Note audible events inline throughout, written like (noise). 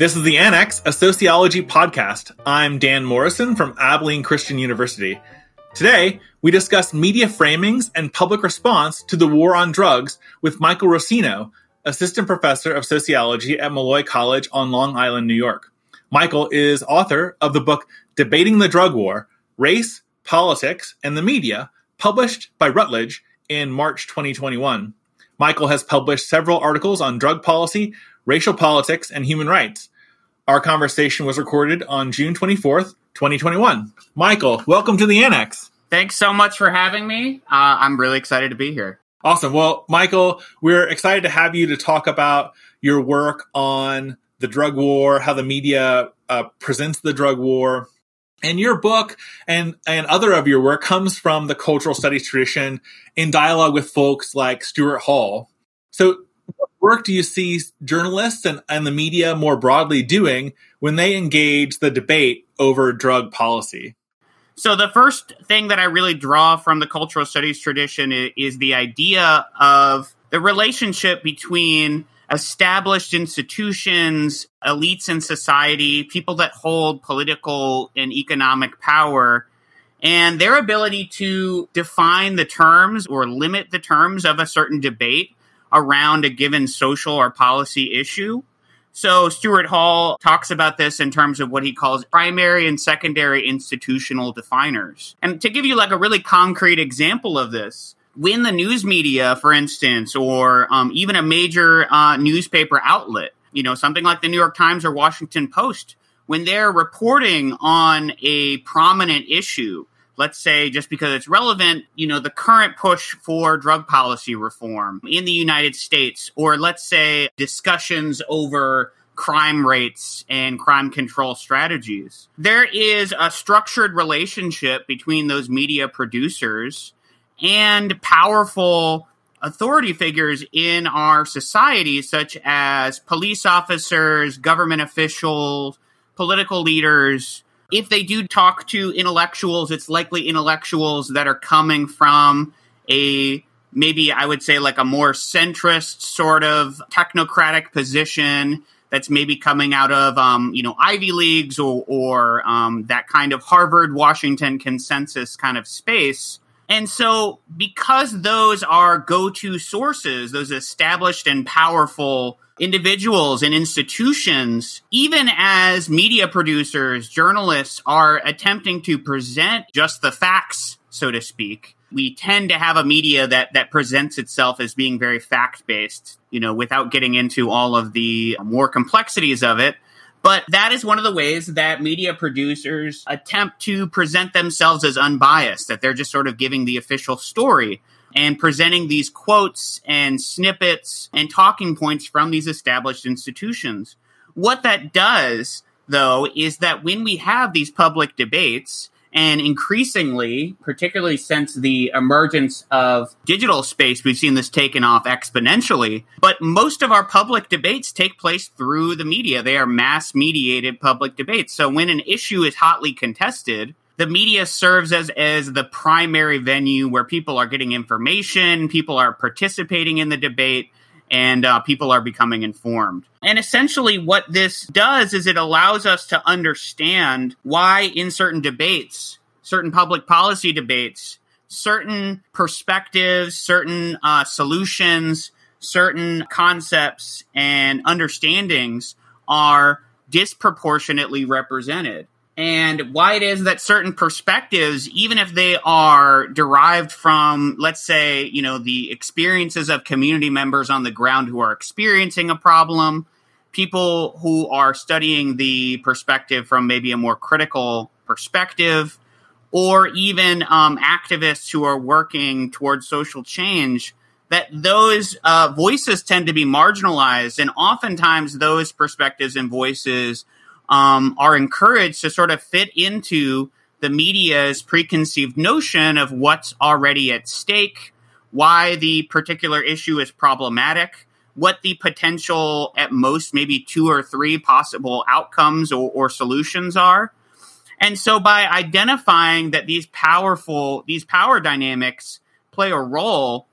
This is the Annex, a sociology podcast. I'm Dan Morrison from Abilene Christian University. Today, we discuss media framings and public response to the war on drugs with Michael Rosino, assistant professor of sociology at Molloy College on Long Island, New York. Michael is author of the book Debating the Drug War Race, Politics, and the Media, published by Routledge in March 2021. Michael has published several articles on drug policy, racial politics, and human rights. Our conversation was recorded on June 24th, 2021. Michael, welcome to the Annex. Thanks so much for having me. Uh, I'm really excited to be here. Awesome. Well, Michael, we're excited to have you to talk about your work on the drug war, how the media uh, presents the drug war. And your book and, and other of your work comes from the cultural studies tradition in dialogue with folks like Stuart Hall. So what work do you see journalists and, and the media more broadly doing when they engage the debate over drug policy? So the first thing that I really draw from the cultural studies tradition is, is the idea of the relationship between established institutions, elites in society, people that hold political and economic power, and their ability to define the terms or limit the terms of a certain debate around a given social or policy issue. So Stuart Hall talks about this in terms of what he calls primary and secondary institutional definers. And to give you like a really concrete example of this, when the news media, for instance, or um, even a major uh, newspaper outlet, you know, something like the New York Times or Washington Post, when they're reporting on a prominent issue, let's say just because it's relevant, you know, the current push for drug policy reform in the United States, or let's say discussions over crime rates and crime control strategies. There is a structured relationship between those media producers and powerful authority figures in our society, such as police officers, government officials, political leaders. If they do talk to intellectuals, it's likely intellectuals that are coming from a maybe I would say like a more centrist sort of technocratic position that's maybe coming out of um, you know Ivy leagues or, or um, that kind of Harvard Washington consensus kind of space. And so, because those are go to sources, those established and powerful individuals and institutions, even as media producers, journalists are attempting to present just the facts, so to speak, we tend to have a media that, that presents itself as being very fact based, you know, without getting into all of the more complexities of it. But that is one of the ways that media producers attempt to present themselves as unbiased, that they're just sort of giving the official story and presenting these quotes and snippets and talking points from these established institutions. What that does, though, is that when we have these public debates, and increasingly, particularly since the emergence of digital space, we've seen this taken off exponentially. But most of our public debates take place through the media. They are mass mediated public debates. So when an issue is hotly contested, the media serves as, as the primary venue where people are getting information, people are participating in the debate, and uh, people are becoming informed. And essentially, what this does is it allows us to understand why, in certain debates, certain public policy debates, certain perspectives, certain uh, solutions, certain concepts, and understandings are disproportionately represented and why it is that certain perspectives, even if they are derived from, let's say, you know, the experiences of community members on the ground who are experiencing a problem, people who are studying the perspective from maybe a more critical perspective, or even um, activists who are working towards social change, that those uh, voices tend to be marginalized. And oftentimes, those perspectives and voices um, are encouraged to sort of fit into the media's preconceived notion of what's already at stake, why the particular issue is problematic, what the potential, at most, maybe two or three possible outcomes or, or solutions are. And so by identifying that these powerful, these power dynamics play a role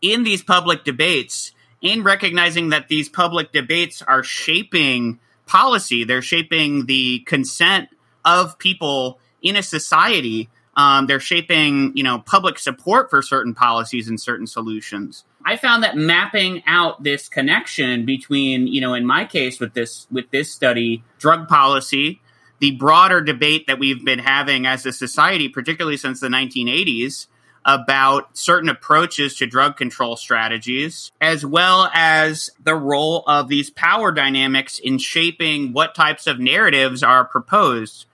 in these public debates, in recognizing that these public debates are shaping policy. They're shaping the consent of people in a society. Um, they're shaping, you know, public support for certain policies and certain solutions. I found that mapping out this connection between, you know, in my case with this with this study, drug policy, the broader debate that we've been having as a society, particularly since the 1980s, about certain approaches to drug control strategies, as well as the role of these power dynamics in shaping what types of narratives are proposed.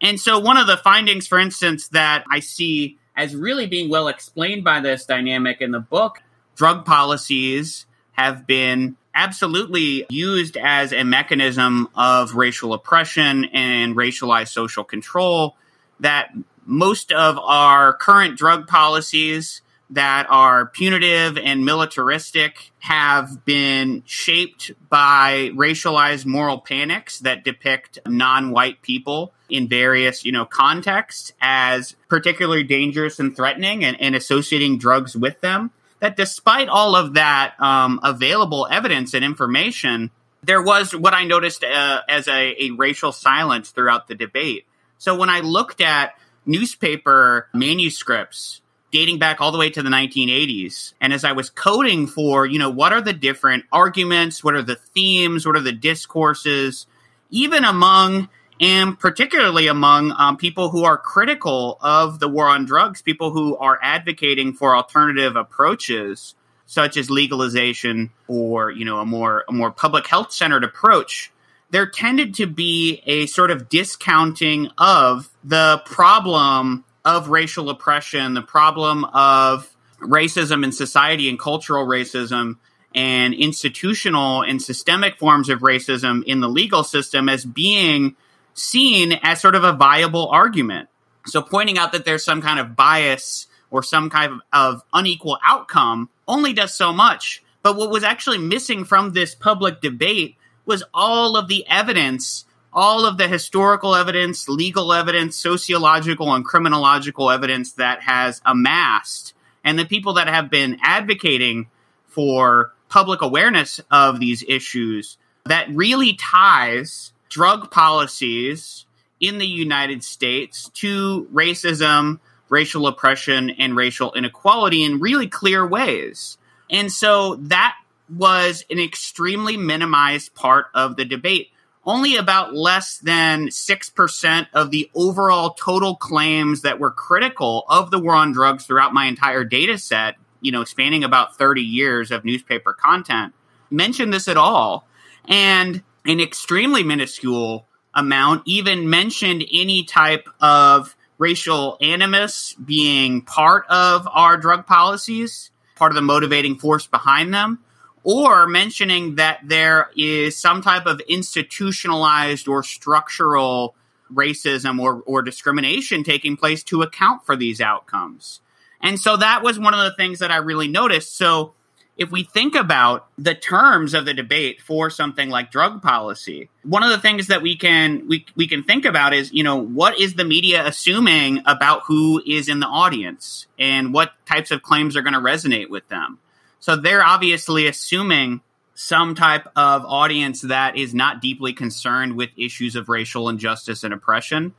And so, one of the findings, for instance, that I see as really being well explained by this dynamic in the book, drug policies have been absolutely used as a mechanism of racial oppression and racialized social control that most of our current drug policies that are punitive and militaristic have been shaped by racialized moral panics that depict non-white people in various you know contexts as particularly dangerous and threatening and, and associating drugs with them. That despite all of that um, available evidence and information there was what i noticed uh, as a, a racial silence throughout the debate. So when i looked at newspaper manuscripts dating back all the way to the 1980s. And as I was coding for, you know, what are the different arguments? What are the themes? What are the discourses? Even among, and particularly among um, people who are critical of the war on drugs, people who are advocating for alternative approaches, such as legalization or, you know, a more, a more public health centered approach there tended to be a sort of discounting of the problem of racial oppression, the problem of racism in society and cultural racism and institutional and systemic forms of racism in the legal system as being seen as sort of a viable argument. So pointing out that there's some kind of bias or some kind of, unequal outcome only does so much. But what was actually missing from this public debate was all of the evidence, all of the historical evidence, legal evidence, sociological and criminological evidence that has amassed. And the people that have been advocating for public awareness of these issues that really ties drug policies in the United States to racism, racial oppression, and racial inequality in really clear ways. And so that was an extremely minimized part of the debate. Only about less than 6% of the overall total claims that were critical of the war on drugs throughout my entire data set, you know, spanning about 30 years of newspaper content, mentioned this at all. And an extremely minuscule amount even mentioned any type of racial animus being part of our drug policies, part of the motivating force behind them or mentioning that there is some type of institutionalized or structural racism or, or discrimination taking place to account for these outcomes. And so that was one of the things that I really noticed. So if we think about the terms of the debate for something like drug policy, one of the things that we can we, we can think about is, you know, what is the media assuming about who is in the audience and what types of claims are going to resonate with them? So they're obviously assuming some type of audience that is not deeply concerned with issues of racial injustice and oppression,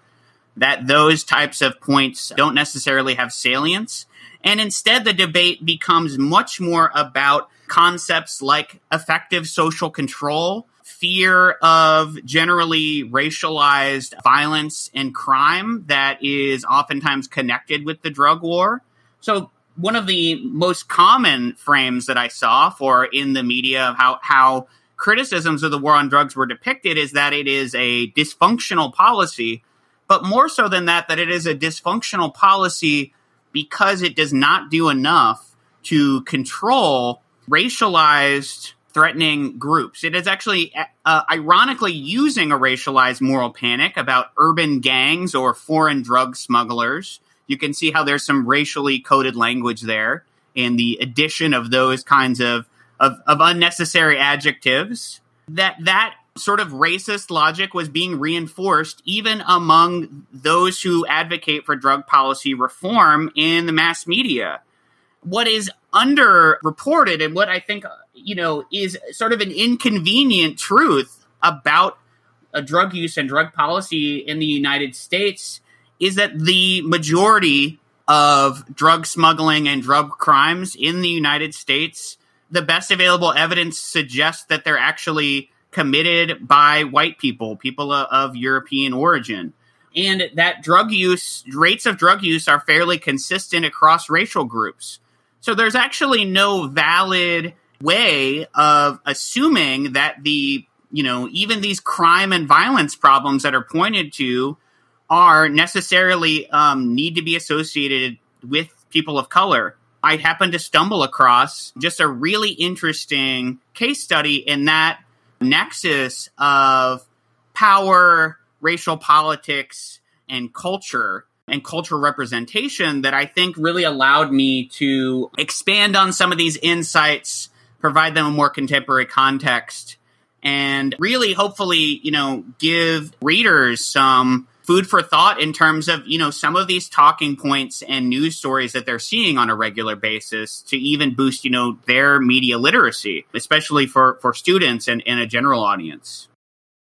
that those types of points don't necessarily have salience. And instead, the debate becomes much more about concepts like effective social control, fear of generally racialized violence and crime that is oftentimes connected with the drug war. So one of the most common frames that I saw for in the media of how how criticisms of the war on drugs were depicted is that it is a dysfunctional policy, but more so than that, that it is a dysfunctional policy because it does not do enough to control racialized threatening groups. It is actually uh, ironically using a racialized moral panic about urban gangs or foreign drug smugglers you can see how there's some racially coded language there and the addition of those kinds of, of, of unnecessary adjectives that that sort of racist logic was being reinforced even among those who advocate for drug policy reform in the mass media. What is underreported and what I think, you know, is sort of an inconvenient truth about drug use and drug policy in the United States is that the majority of drug smuggling and drug crimes in the United States, the best available evidence suggests that they're actually committed by white people, people of European origin. And that drug use, rates of drug use are fairly consistent across racial groups. So there's actually no valid way of assuming that the, you know, even these crime and violence problems that are pointed to are necessarily um, need to be associated with people of color. I happened to stumble across just a really interesting case study in that nexus of power, racial politics, and culture and cultural representation that I think really allowed me to expand on some of these insights, provide them a more contemporary context, and really hopefully, you know, give readers some food for thought in terms of you know some of these talking points and news stories that they're seeing on a regular basis to even boost you know their media literacy especially for for students and, and a general audience.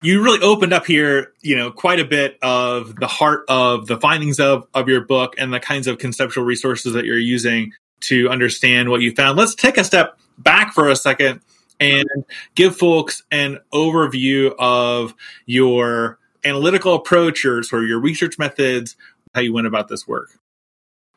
You really opened up here you know quite a bit of the heart of the findings of of your book and the kinds of conceptual resources that you're using to understand what you found. Let's take a step back for a second and give folks an overview of your analytical approach or sort of your research methods, how you went about this work?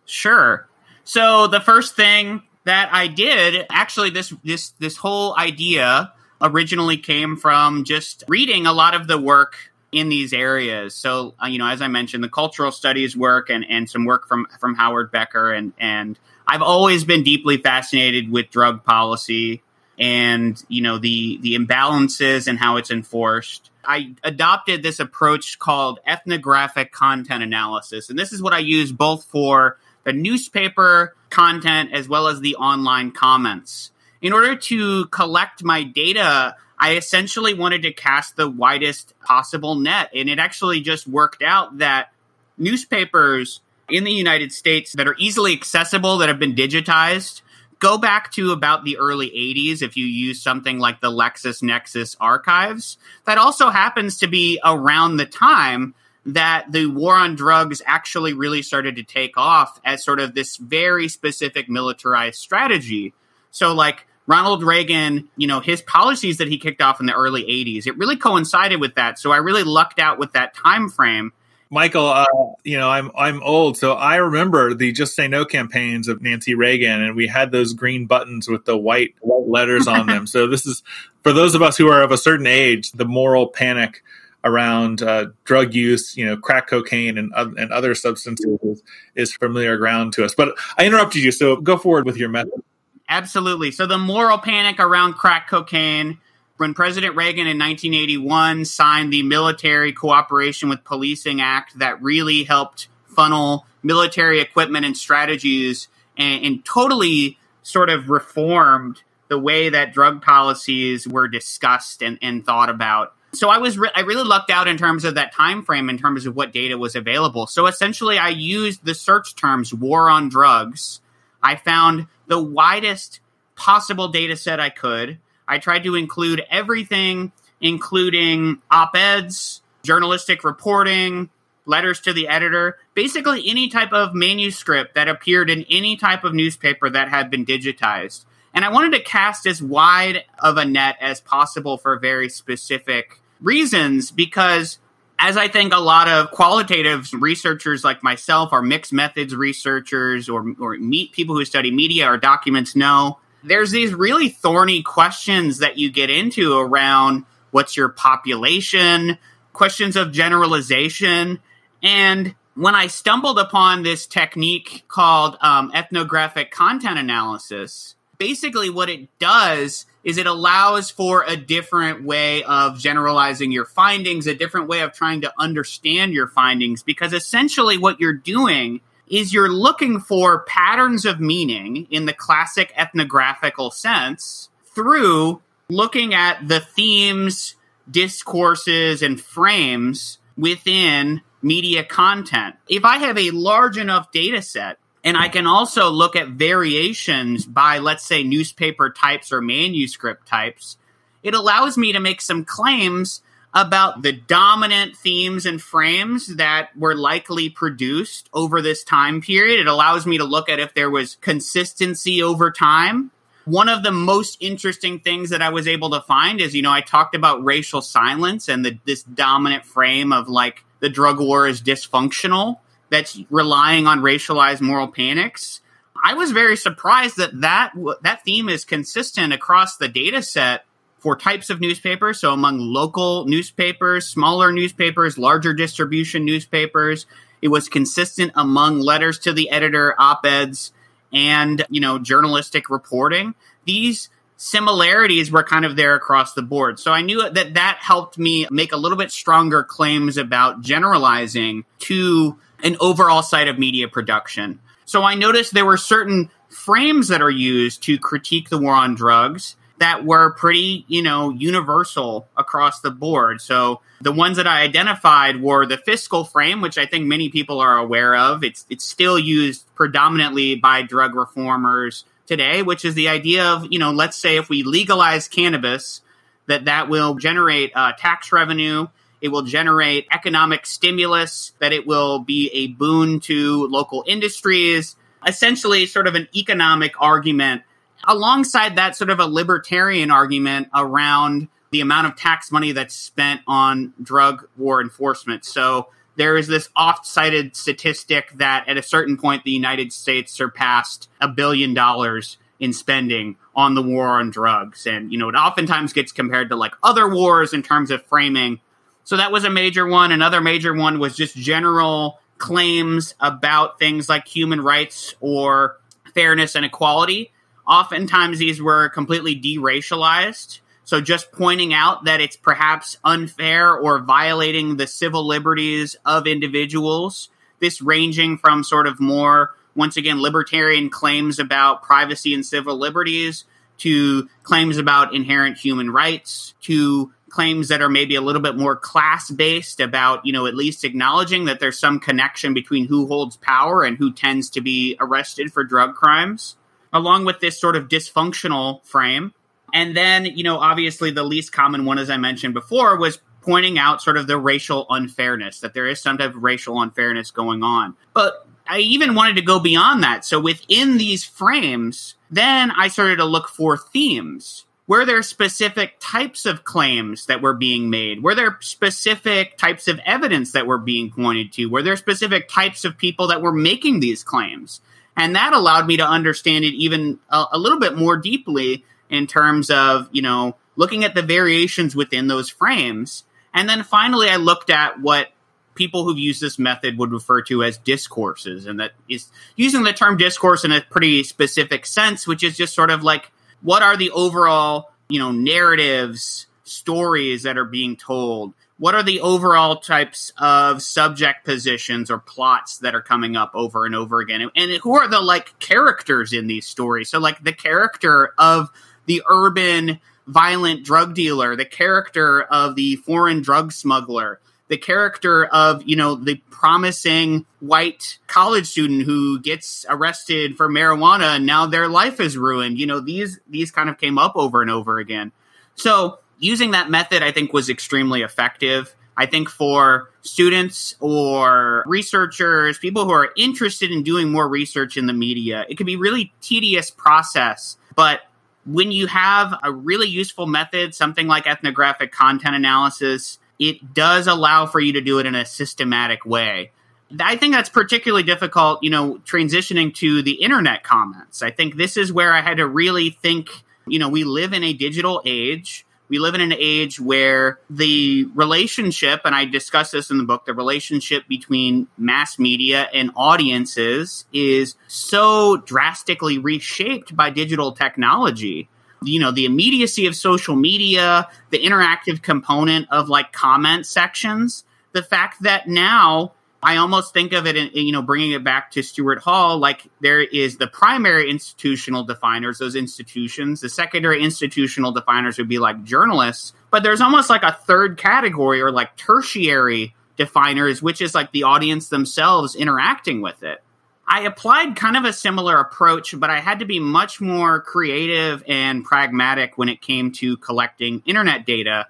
Sure. So the first thing that I did, actually, this this this whole idea originally came from just reading a lot of the work in these areas. So, uh, you know, as I mentioned, the cultural studies work and, and some work from from Howard Becker and and I've always been deeply fascinated with drug policy and you know the the imbalances and how it's enforced. I adopted this approach called ethnographic content analysis, and this is what I use both for the newspaper content as well as the online comments. In order to collect my data, I essentially wanted to cast the widest possible net, and it actually just worked out that newspapers in the United States that are easily accessible that have been digitized go back to about the early 80s if you use something like the LexisNexis archives. That also happens to be around the time that the war on drugs actually really started to take off as sort of this very specific militarized strategy. So, like, Ronald Reagan, you know, his policies that he kicked off in the early 80s, it really coincided with that. So I really lucked out with that time frame Michael, uh, you know, I'm I'm old, so I remember the "Just Say No" campaigns of Nancy Reagan, and we had those green buttons with the white letters on them. (laughs) So this is for those of us who are of a certain age, the moral panic around uh, drug use, you know, crack cocaine and uh, and other substances is, is familiar ground to us. But I interrupted you, so go forward with your method. Absolutely. So the moral panic around crack cocaine when President Reagan in 1981 signed the Military Cooperation with Policing Act that really helped funnel military equipment and strategies and, and totally sort of reformed the way that drug policies were discussed and, and thought about. So I was re- I really lucked out in terms of that time frame in terms of what data was available. So essentially I used the search terms war on drugs. I found the widest possible data set I could. I tried to include everything, including op eds, journalistic reporting, letters to the editor, basically any type of manuscript that appeared in any type of newspaper that had been digitized. And I wanted to cast as wide of a net as possible for very specific reasons because as I think a lot of qualitative researchers like myself or mixed methods researchers or, or meet people who study media or documents know, there's these really thorny questions that you get into around what's your population, questions of generalization. And when I stumbled upon this technique called um, ethnographic content analysis, basically what it does is it allows for a different way of generalizing your findings, a different way of trying to understand your findings, because essentially what you're doing is you're looking for patterns of meaning in the classic ethnographical sense through looking at the themes, discourses, and frames within media content. If I have a large enough data set, and I can also look at variations by, let's say, newspaper types or manuscript types, it allows me to make some claims about the dominant themes and frames that were likely produced over this time period. It allows me to look at if there was consistency over time. One of the most interesting things that I was able to find is, you know, I talked about racial silence and the, this dominant frame of like the drug war is dysfunctional that's relying on racialized moral panics. I was very surprised that that, that theme is consistent across the data set for types of newspapers. So among local newspapers, smaller newspapers, larger distribution newspapers, it was consistent among letters to the editor, op-eds, and, you know, journalistic reporting. These similarities were kind of there across the board. So I knew that that helped me make a little bit stronger claims about generalizing to an overall site of media production. So I noticed there were certain frames that are used to critique the war on drugs that were pretty, you know, universal across the board. So the ones that I identified were the fiscal frame, which I think many people are aware of. It's it's still used predominantly by drug reformers today, which is the idea of, you know, let's say if we legalize cannabis, that that will generate uh, tax revenue. It will generate economic stimulus, that it will be a boon to local industries, essentially, sort of an economic argument alongside that sort of a libertarian argument around the amount of tax money that's spent on drug war enforcement. So there is this oft cited statistic that at a certain point the United States surpassed a billion dollars in spending on the war on drugs. And, you know, it oftentimes gets compared to like other wars in terms of framing. So that was a major one. Another major one was just general claims about things like human rights or fairness and equality. Oftentimes, these were completely deracialized. So, just pointing out that it's perhaps unfair or violating the civil liberties of individuals. This ranging from sort of more, once again, libertarian claims about privacy and civil liberties to claims about inherent human rights to claims that are maybe a little bit more class based about, you know, at least acknowledging that there's some connection between who holds power and who tends to be arrested for drug crimes along with this sort of dysfunctional frame. And then, you know, obviously the least common one, as I mentioned before, was pointing out sort of the racial unfairness, that there is some type of racial unfairness going on. But I even wanted to go beyond that. So within these frames, then I started to look for themes. Were there specific types of claims that were being made? Were there specific types of evidence that were being pointed to? Were there specific types of people that were making these claims? And that allowed me to understand it even a, a little bit more deeply in terms of, you know, looking at the variations within those frames. And then finally, I looked at what people who've used this method would refer to as discourses. And that is using the term discourse in a pretty specific sense, which is just sort of like what are the overall, you know, narratives, stories that are being told? What are the overall types of subject positions or plots that are coming up over and over again? And who are the like characters in these stories? So like the character of the urban violent drug dealer the character of the foreign drug smuggler the character of you know the promising white college student who gets arrested for marijuana and now their life is ruined. You know these these kind of came up over and over again. So using that method, I think, was extremely effective. I think for students or researchers, people who are interested in doing more research in the media, it can be really tedious process. But when you have a really useful method, something like ethnographic content analysis, it does allow for you to do it in a systematic way. I think that's particularly difficult, you know, transitioning to the internet comments. I think this is where I had to really think, you know, we live in a digital age we live in an age where the relationship, and I discuss this in the book, the relationship between mass media and audiences is so drastically reshaped by digital technology. You know, the immediacy of social media, the interactive component of like comment sections, the fact that now I almost think of it, in, you know, bringing it back to Stuart Hall, like there is the primary institutional definers, those institutions. The secondary institutional definers would be like journalists, but there's almost like a third category or like tertiary definers, which is like the audience themselves interacting with it. I applied kind of a similar approach, but I had to be much more creative and pragmatic when it came to collecting internet data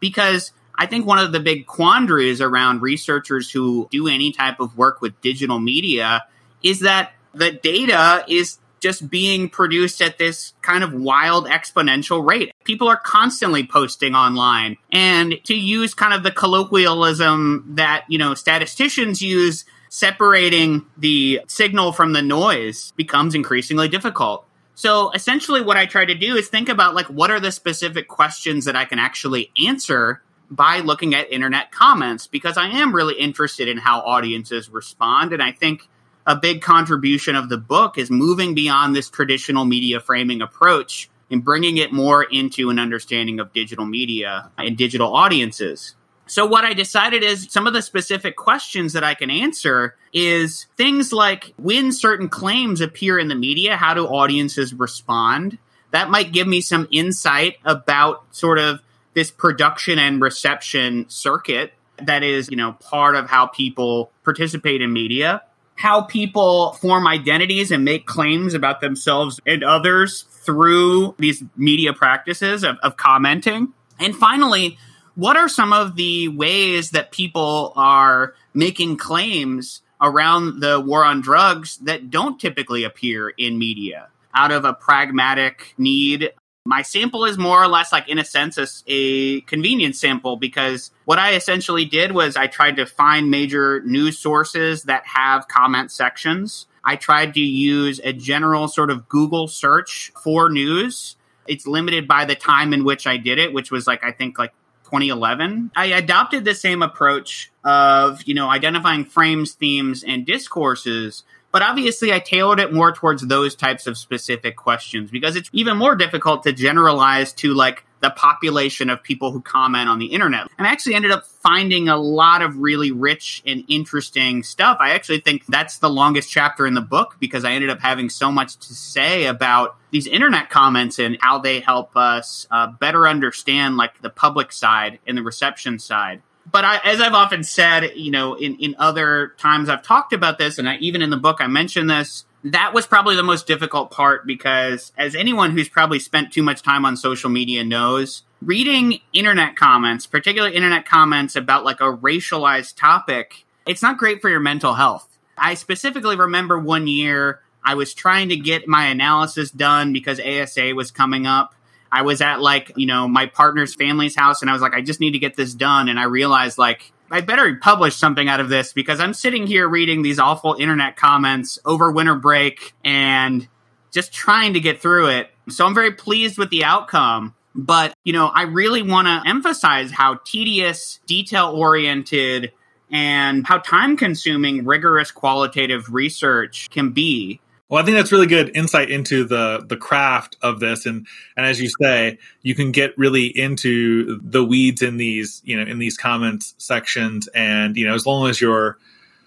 because I think one of the big quandaries around researchers who do any type of work with digital media is that the data is just being produced at this kind of wild exponential rate. People are constantly posting online. And to use kind of the colloquialism that, you know, statisticians use, separating the signal from the noise becomes increasingly difficult. So essentially what I try to do is think about like what are the specific questions that I can actually answer by looking at internet comments because I am really interested in how audiences respond and I think a big contribution of the book is moving beyond this traditional media framing approach and bringing it more into an understanding of digital media and digital audiences. So what I decided is some of the specific questions that I can answer is things like when certain claims appear in the media, how do audiences respond? That might give me some insight about sort of this production and reception circuit that is, you know, part of how people participate in media how people form identities and make claims about themselves and others through these media practices of, of commenting. And finally, what are some of the ways that people are making claims around the war on drugs that don't typically appear in media out of a pragmatic need my sample is more or less like, in a sense, a, a, convenience sample because what I essentially did was I tried to find major news sources that have comment sections. I tried to use a general sort of Google search for news. It's limited by the time in which I did it, which was like, I think, like 2011. I adopted the same approach of, you know, identifying frames, themes, and discourses but obviously, I tailored it more towards those types of specific questions because it's even more difficult to generalize to like the population of people who comment on the internet. And I actually ended up finding a lot of really rich and interesting stuff. I actually think that's the longest chapter in the book because I ended up having so much to say about these internet comments and how they help us uh, better understand like the public side and the reception side but I, as I've often said, you know, in, in other times I've talked about this, and I, even in the book I mentioned this, that was probably the most difficult part because, as anyone who's probably spent too much time on social media knows, reading internet comments, particularly internet comments about like a racialized topic, it's not great for your mental health. I specifically remember one year I was trying to get my analysis done because ASA was coming up I was at like, you know, my partner's family's house and I was like, I just need to get this done. And I realized like, I better publish something out of this because I'm sitting here reading these awful internet comments over winter break and just trying to get through it. So I'm very pleased with the outcome. But, you know, I really want to emphasize how tedious, detail oriented, and how time consuming rigorous qualitative research can be. Well, I think that's really good insight into the the craft of this, and and as you say, you can get really into the weeds in these you know in these comments sections, and you know as long as your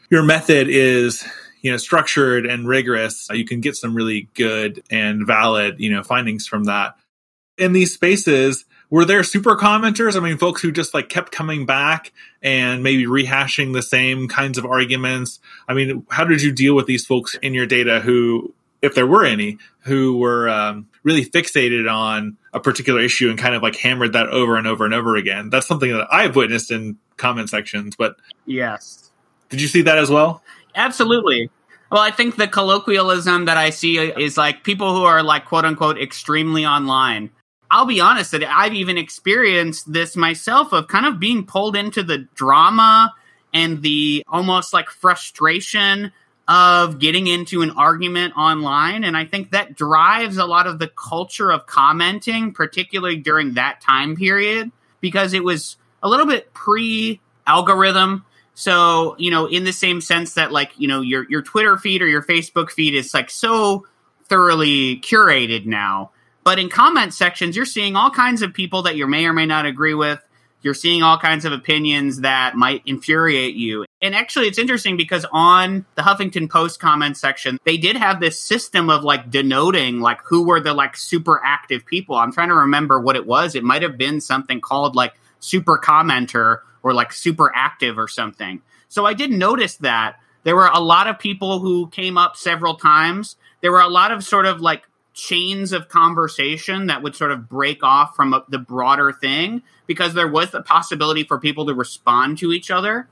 your method is you know structured and rigorous, you can get some really good and valid you know findings from that. In these spaces, were there super commenters? I mean, folks who just like kept coming back and maybe rehashing the same kinds of arguments. I mean, how did you deal with these folks in your data who, if there were any, who were um, really fixated on a particular issue and kind of like hammered that over and over and over again? That's something that I've witnessed in comment sections. But yes, did you see that as well? Absolutely. Well, I think the colloquialism that I see is like people who are like quote unquote extremely online I'll be honest that I've even experienced this myself of kind of being pulled into the drama and the almost like frustration of getting into an argument online. And I think that drives a lot of the culture of commenting, particularly during that time period, because it was a little bit pre algorithm. So, you know, in the same sense that like, you know, your your Twitter feed or your Facebook feed is like so thoroughly curated now but in comment sections, you're seeing all kinds of people that you may or may not agree with. You're seeing all kinds of opinions that might infuriate you. And actually, it's interesting because on the Huffington Post comment section, they did have this system of like denoting like who were the like super active people. I'm trying to remember what it was. It might have been something called like super commenter or like super active or something. So I did notice that there were a lot of people who came up several times. There were a lot of sort of like chains of conversation that would sort of break off from a, the broader thing because there was the possibility for people to respond to each other,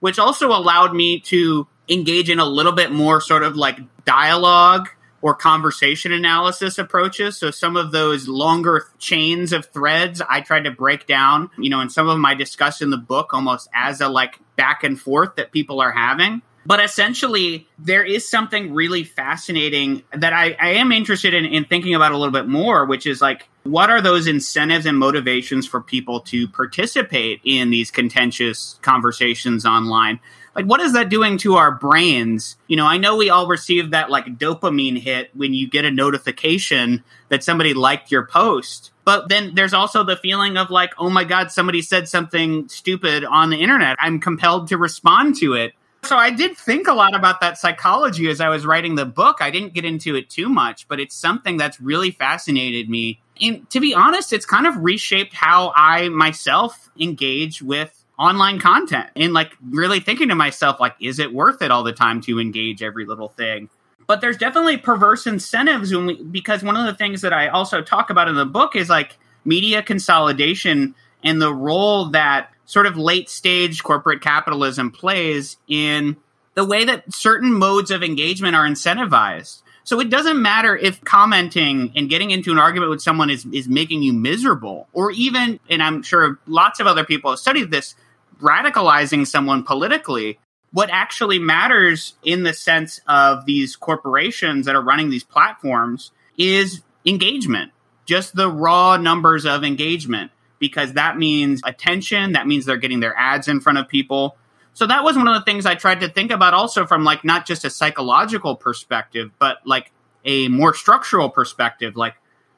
which also allowed me to engage in a little bit more sort of like dialogue or conversation analysis approaches. So some of those longer chains of threads I tried to break down, you know, and some of them I discussed in the book almost as a like back and forth that people are having. But essentially, there is something really fascinating that I, I am interested in, in thinking about a little bit more, which is like, what are those incentives and motivations for people to participate in these contentious conversations online? like what is that doing to our brains? You know i know we all receive that like dopamine hit when you get a notification that somebody liked your post. But then there's also the feeling of like oh my god somebody said something stupid on the internet. I'm compelled to respond to it so i did think a lot about that psychology as i was writing the book. I didn't get into it too much but it's something that's really fascinated me. And to be honest it's kind of reshaped how i myself engage with online content and like really thinking to myself like is it worth it all the time to engage every little thing? But there's definitely perverse incentives when we, because one of the things that i also talk about in the book is like media consolidation and the role that sort of late stage corporate capitalism plays in the way that certain modes of engagement are incentivized so it doesn't matter if commenting and getting into an argument with someone is, is making you miserable, or even, and I'm sure lots of other people have studied this, radicalizing someone politically. What actually matters in the sense of these corporations that are running these platforms is engagement, just the raw numbers of engagement, because that means attention, that means they're getting their ads in front of people. So that was one of the things I tried to think about also from like not just a psychological perspective, but like a more structural perspective. Like,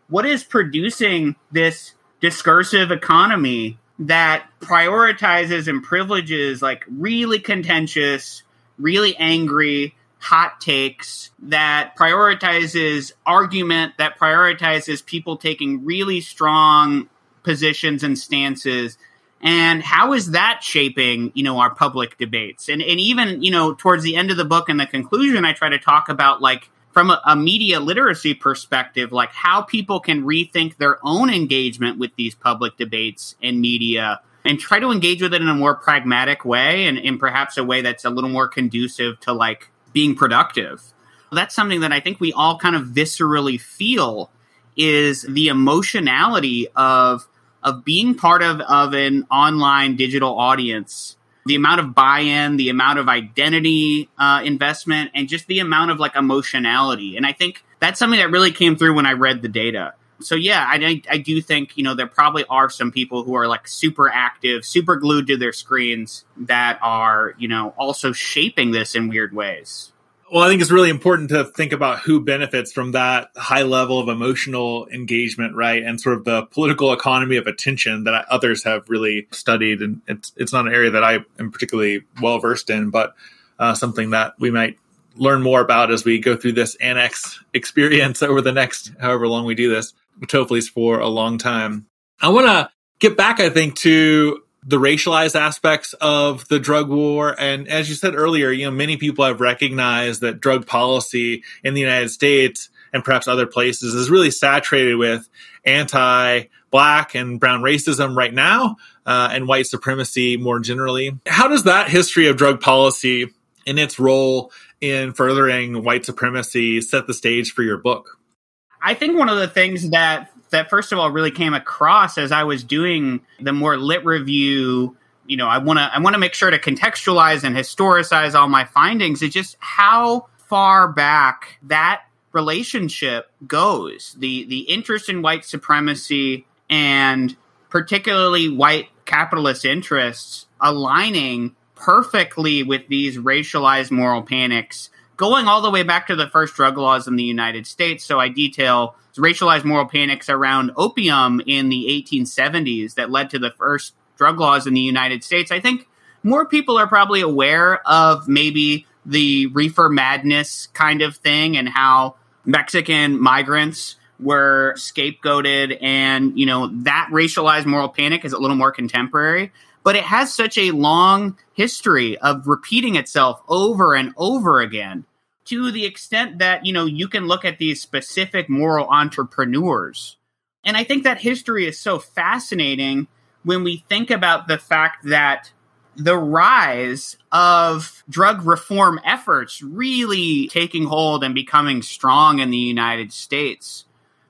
what is producing this discursive economy that prioritizes and privileges like really contentious, really angry, hot takes, that prioritizes argument, that prioritizes people taking really strong positions and stances. And how is that shaping, you know, our public debates? And and even, you know, towards the end of the book and the conclusion, I try to talk about like from a, a, media literacy perspective, like how people can rethink their own engagement with these public debates and media and try to engage with it in a more pragmatic way and, and perhaps a way that's a little more conducive to like being productive. That's something that I think we all kind of viscerally feel is the emotionality of of being part of, of an online digital audience the amount of buy-in, the amount of identity uh, investment, and just the amount of like emotionality. And I think that's something that really came through when I read the data. So yeah, I, I do think you know there probably are some people who are like super active, super glued to their screens that are you know also shaping this in weird ways. Well, I think it's really important to think about who benefits from that high level of emotional engagement, right? And sort of the political economy of attention that others have really studied. And it's, it's not an area that I am particularly well versed in, but uh, something that we might learn more about as we go through this annex (laughs) experience over the next however long we do this, which hopefully is for a long time. I want to get back, I think, to the racialized aspects of the drug war. And as you said earlier, you know, many people have recognized that drug policy in the United States and perhaps other places is really saturated with anti black and brown racism right now uh, and white supremacy more generally. How does that history of drug policy and its role in furthering white supremacy set the stage for your book? I think one of the things that that first of all really came across as I was doing the more lit review. You know, I want to I want to make sure to contextualize and historicize all my findings. Is just how far back that relationship goes. The the interest in white supremacy and particularly white capitalist interests aligning perfectly with these racialized moral panics going all the way back to the first drug laws in the United States. So I detail racialized moral panics around opium in the 1870s that led to the first drug laws in the United States. I think more people are probably aware of maybe the reefer madness kind of thing and how Mexican migrants were scapegoated and you know that racialized moral panic is a little more contemporary but it has such a long history of repeating itself over and over again to the extent that, you know, you can look at these specific moral entrepreneurs. And I think that history is so fascinating when we think about the fact that the rise of drug reform efforts really taking hold and becoming strong in the United States,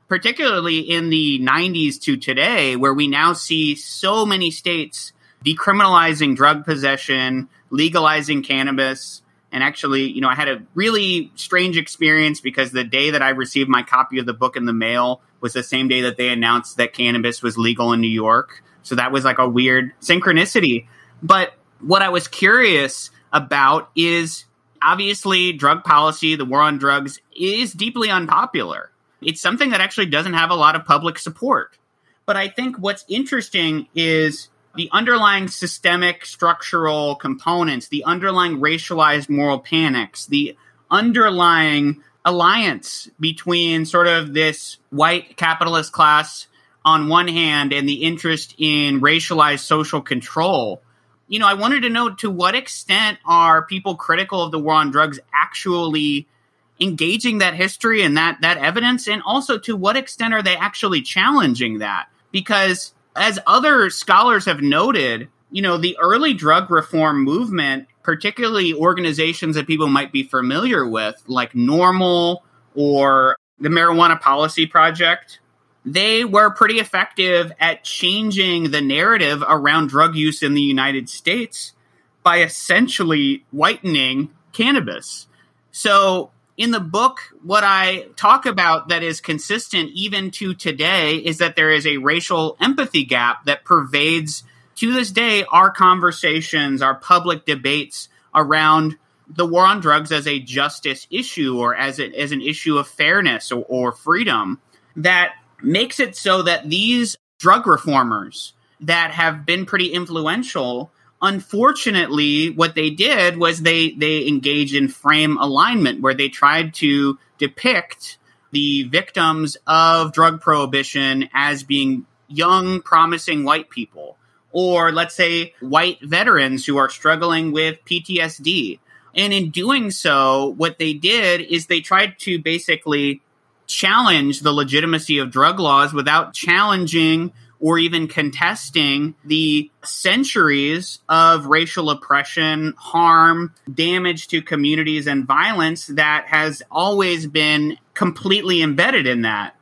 particularly in the 90s to today, where we now see so many states decriminalizing drug possession, legalizing cannabis. And actually, you know, I had a really strange experience because the day that I received my copy of the book in the mail was the same day that they announced that cannabis was legal in New York. So that was like a weird synchronicity. But what I was curious about is obviously drug policy, the war on drugs is deeply unpopular. It's something that actually doesn't have a lot of public support. But I think what's interesting is the underlying systemic structural components, the underlying racialized moral panics, the underlying alliance between sort of this white capitalist class on one hand and the interest in racialized social control. You know, I wanted to know to what extent are people critical of the war on drugs actually engaging that history and that that evidence and also to what extent are they actually challenging that? Because as other scholars have noted, you know, the early drug reform movement, particularly organizations that people might be familiar with, like NORML or the Marijuana Policy Project, they were pretty effective at changing the narrative around drug use in the United States by essentially whitening cannabis. So, in the book, what I talk about that is consistent even to today is that there is a racial empathy gap that pervades to this day our conversations, our public debates around the war on drugs as a justice issue or as, a, as an issue of fairness or, or freedom. That makes it so that these drug reformers that have been pretty influential unfortunately what they did was they they engaged in frame alignment where they tried to depict the victims of drug prohibition as being young promising white people. Or let's say white veterans who are struggling with PTSD and in doing so what they did is they tried to basically challenge the legitimacy of drug laws without challenging or even contesting the centuries of racial oppression, harm, damage to communities, and violence that has always been completely embedded in that.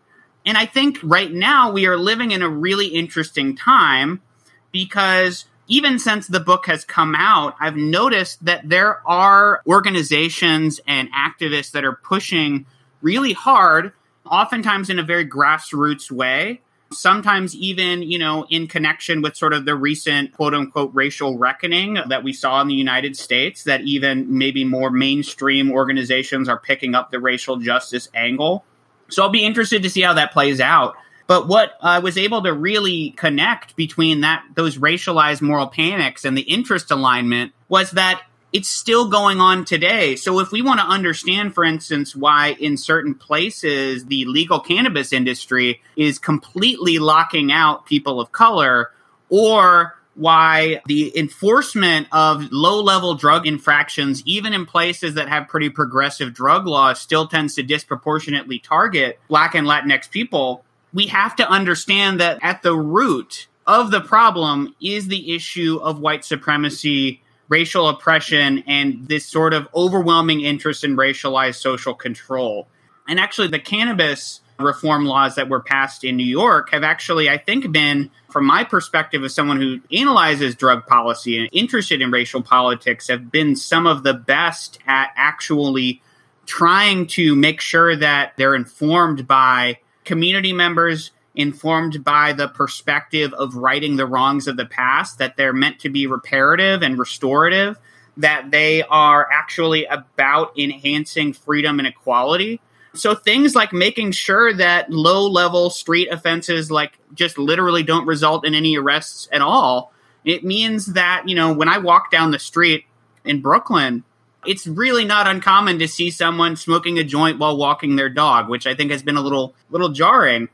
And I think right now we are living in a really interesting time because even since the book has come out, I've noticed that there are organizations and activists that are pushing really hard oftentimes in a very grassroots way sometimes even, you know, in connection with sort of the recent quote unquote racial reckoning that we saw in the United States, that even maybe more mainstream organizations are picking up the racial justice angle. So I'll be interested to see how that plays out. But what I was able to really connect between that those racialized moral panics and the interest alignment was that it's still going on today. So if we want to understand, for instance, why in certain places the legal cannabis industry is completely locking out people of color, or why the enforcement of low level drug infractions, even in places that have pretty progressive drug laws, still tends to disproportionately target Black and Latinx people, we have to understand that at the root of the problem is the issue of white supremacy racial oppression and this sort of overwhelming interest in racialized social control. And actually, the cannabis reform laws that were passed in New York have actually, I think, been, from my perspective as someone who analyzes drug policy and interested in racial politics, have been some of the best at actually trying to make sure that they're informed by community members informed by the perspective of righting the wrongs of the past, that they're meant to be reparative and restorative, that they are actually about enhancing freedom and equality. So things like making sure that low level street offenses like just literally don't result in any arrests at all. It means that, you know, when I walk down the street in Brooklyn, it's really not uncommon to see someone smoking a joint while walking their dog, which I think has been a little little jarring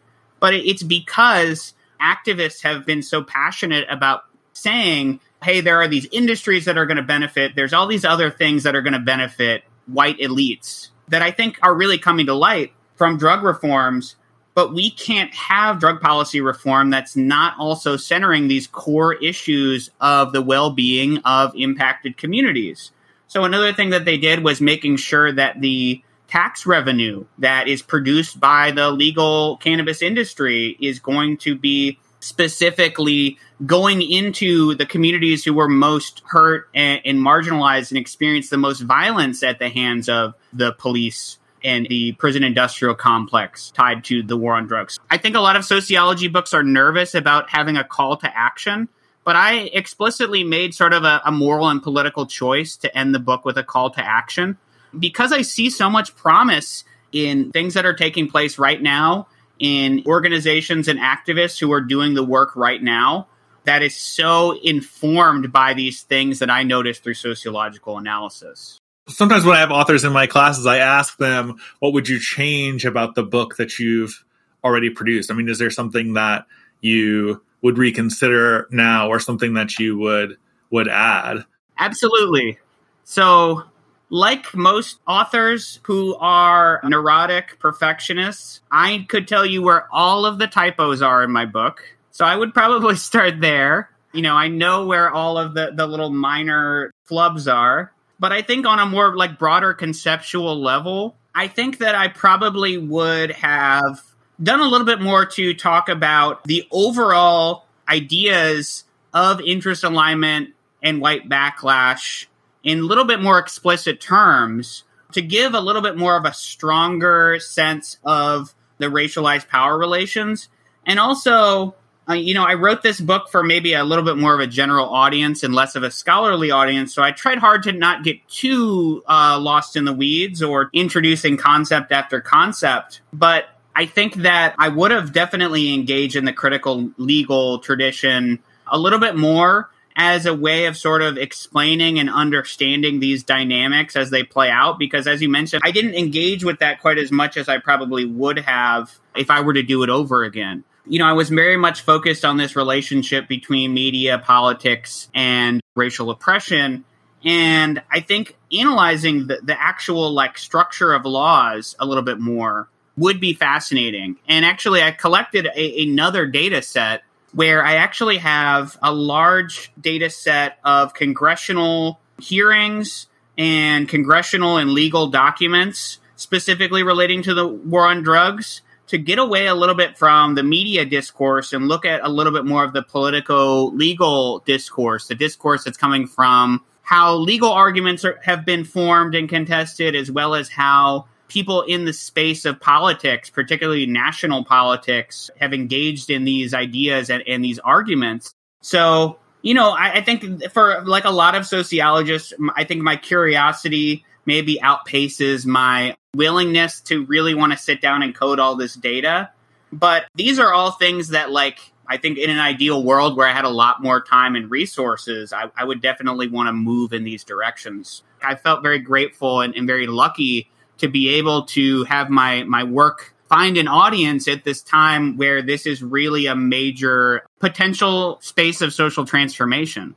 but it's because activists have been so passionate about saying, hey, there are these industries that are going to benefit. There's all these other things that are going to benefit. white elites that I think are really coming to light from drug reforms. But we can't have drug policy reform that's not also centering these core issues of the well being of impacted communities. So, another thing that they did was making sure that the tax revenue that is produced by the legal cannabis industry is going to be specifically going into the communities who were most hurt and, and, marginalized and experienced the most violence at the hands of the police and the prison industrial complex tied to the war on drugs. I think a lot of sociology books are nervous about having a call to action, but I explicitly made sort of a, a moral and political choice to end the book with a call to action because I see so much promise in things that are taking place right now in organizations and activists who are doing the work right now that is so informed by these things that I noticed through sociological analysis. Sometimes when I have authors in my classes, I ask them, what would you change about the book that you've already produced? I mean, is there something that you would reconsider now or something that you would would add? Absolutely. So like most authors who are neurotic perfectionists, I could tell you where all of the typos are in my book. So I would probably (laughs) start there. You know, I know where all of the, the little minor flubs are. But I think on a more like broader conceptual level, I think that I probably would have done a little bit more to talk about the overall ideas of interest alignment and white backlash in a little bit more explicit terms to give a little bit more of a stronger sense of the racialized power relations. And also, uh, you know, I wrote this book for maybe a little bit more of a general audience and less of a scholarly audience. So I tried hard to not get too uh, lost in the weeds or introducing concept after concept. But I think that I would have definitely engaged in the critical legal tradition a little bit more as a way of sort of explaining and understanding these dynamics as they play out. Because as you mentioned, I didn't engage with that quite as much as I probably would have if I were to do it over again. You know, I was very much focused on this relationship between media, politics, and racial oppression. And I think analyzing the, the actual like structure of laws a little bit more would be fascinating. And actually, I collected a, another data set where I actually have a large data set of congressional hearings and congressional and legal documents specifically relating to the war on drugs to get away a little bit from the media discourse and look at a little bit more of the politico legal discourse, the discourse that's coming from how legal arguments are, have been formed and contested, as well as how people in the space of politics, particularly national politics, have engaged in these ideas and, and these arguments. So, you know, I, I, think for like a lot of sociologists, I think my curiosity maybe outpaces my willingness to really want to sit down and code all this data. But these are all things that, like, I think in an ideal world where I had a lot more time and resources, I, I would definitely want to move in these directions. I felt very grateful and, and very lucky to be able to have my my work find an audience at this time where this is really a major potential space of social transformation.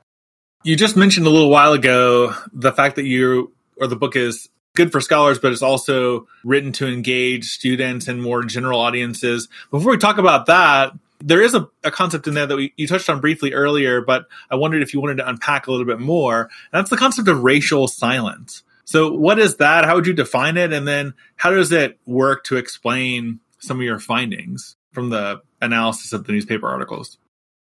You just mentioned a little while ago the fact that you or the book is good for scholars, but it's also written to engage students and more general audiences. Before we talk about that, there is a, a concept in there that we, you touched on briefly earlier, but I wondered if you wanted to unpack a little bit more. And that's the concept of racial silence. So, what is that? How would you define it? And then, how does it work to explain some of your findings from the analysis of the newspaper articles?